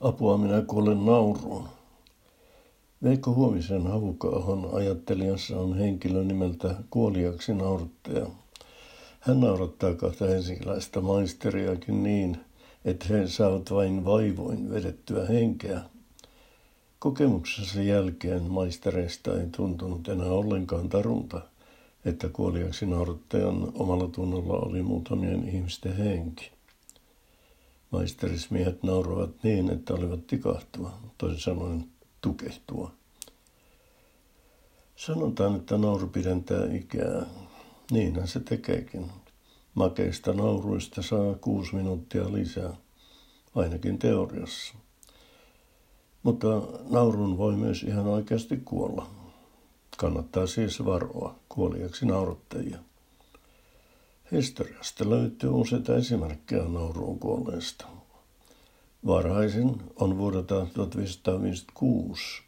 Apua minä kuulen nauruun. Veikko Huovisen Havukaahon ajattelijassa on henkilö nimeltä kuoliaksi nauruttaja. Hän naurattaa kahta helsinkiläistä maisteriakin niin, että he saavat vain vaivoin vedettyä henkeä. Kokemuksensa jälkeen maistereista ei tuntunut enää ollenkaan tarunta, että kuoliaksi naurattajan omalla tunnolla oli muutamien ihmisten henki. Maisterismiehet nauroivat niin, että olivat tikahtua, toisin sanoen tukehtua. Sanotaan, että nauru pidentää ikää. Niinhän se tekeekin. Makeista nauruista saa kuusi minuuttia lisää, ainakin teoriassa. Mutta naurun voi myös ihan oikeasti kuolla. Kannattaa siis varoa kuoliaksi naurattajia. Historiasta löytyy useita esimerkkejä nauruun kuolleista. Varhaisin on vuodelta 1556,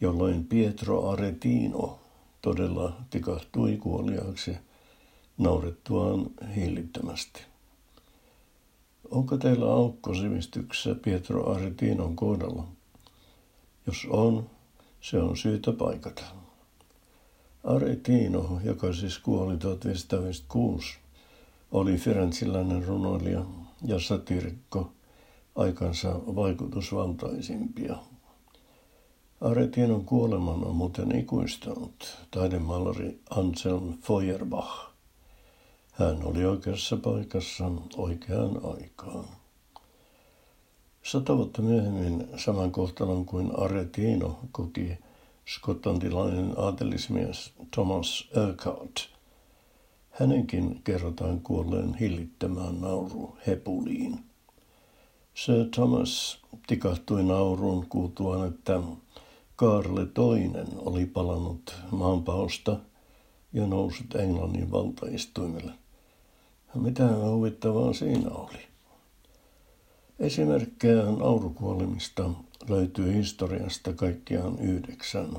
jolloin Pietro Aretino todella tikahtui kuoliaaksi naurettuaan hillittömästi. Onko teillä aukko sivistyksessä Pietro Aretinon kohdalla? Jos on, se on syytä paikata. Aretino, joka siis kuoli 1556, oli firenziläinen runoilija ja satirikko, aikansa vaikutusvaltaisimpia. Aretinon kuoleman on muuten ikuistanut taidemaalari Anselm Feuerbach. Hän oli oikeassa paikassa oikeaan aikaan. Sata vuotta myöhemmin saman kohtalon kuin Aretino koki skotlantilainen aatelismies Thomas Urquhart. Hänenkin kerrotaan kuolleen hillittämään nauru hepuliin. Sir Thomas tikahtui nauruun kuultuaan, että Kaarle toinen oli palannut maanpaosta ja noussut Englannin valtaistuimelle. Mitä huvittavaa siinä oli? Esimerkkejä naurukuolemista löytyy historiasta kaikkiaan yhdeksän.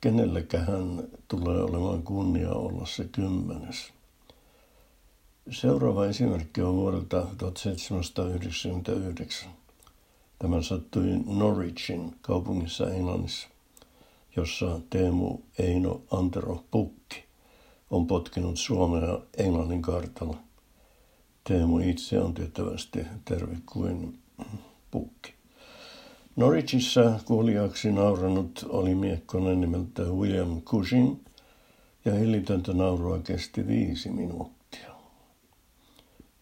Kenelläköhän tulee olemaan kunnia olla se kymmenes. Seuraava esimerkki on vuodelta 1799. Tämä sattui Norwichin kaupungissa Englannissa, jossa Teemu Eino Antero Pukki on potkinut Suomea Englannin kartalla. Teemu itse on tiettävästi terve kuin pukki. Norwichissa kuoliaksi nauranut oli miekkonen nimeltä William Cushing ja hillitöntä naurua kesti viisi minuuttia.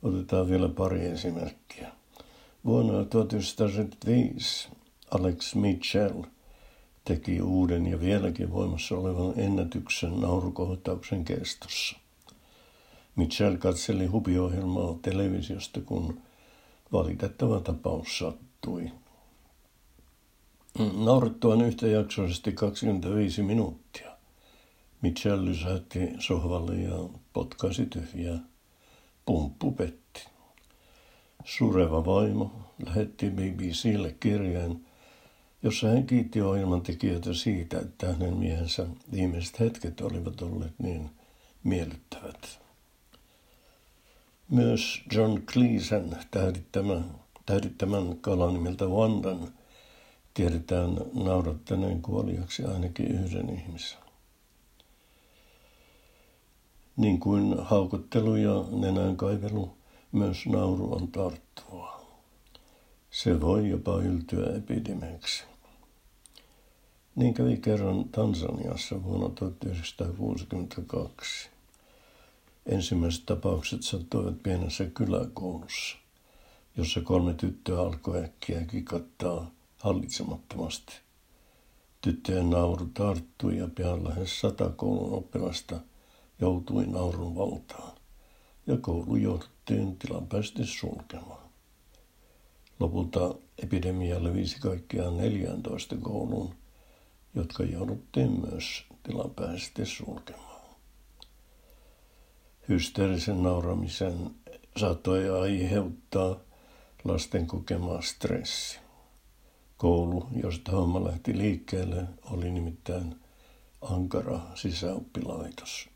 Otetaan vielä pari esimerkkiä. Vuonna 1975 Alex Mitchell teki uuden ja vieläkin voimassa olevan ennätyksen naurukohtauksen kestossa. Mitchell katseli hubiohjelmaa televisiosta, kun valitettava tapaus sattui. Naurettuaan yhtäjaksoisesti 25 minuuttia. Mitchell lysähti sohvalle ja potkaisi tyhjää. Pumppu petti. Sureva vaimo lähetti BBClle kirjeen, jossa hän kiitti ohjelman tekijöitä siitä, että hänen miehensä viimeiset hetket olivat olleet niin miellyttävät. Myös John Cleesen tähdittämän, tähdittämän kalan nimeltä Wandan tiedetään naurattaneen kuoliaksi ainakin yhden ihmisen. Niin kuin haukottelu ja nenän kaivelu, myös nauru on tarttua. Se voi jopa yltyä epidemiaksi. Niin kävi kerran Tansaniassa vuonna 1962. Ensimmäiset tapaukset sattuivat pienessä kyläkoulussa, jossa kolme tyttöä alkoi äkkiä kikattaa hallitsemattomasti. Tyttöjen nauru tarttui ja pian lähes sata koulun oppilasta joutui naurun valtaan, ja koulu jouduttiin tilapäisesti sulkemaan. Lopulta epidemia levisi kaikkiaan 14 kouluun, jotka jouduttiin myös tilapäisesti sulkemaan. Hysteerisen nauramisen saattoi aiheuttaa lasten kokema stressi. Koulu, josta homma lähti liikkeelle, oli nimittäin ankara sisäoppilaitos.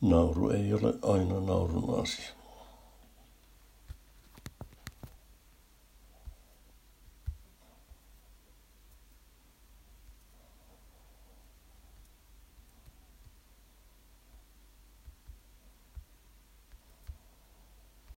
Nauru ei ole aina naurun asia.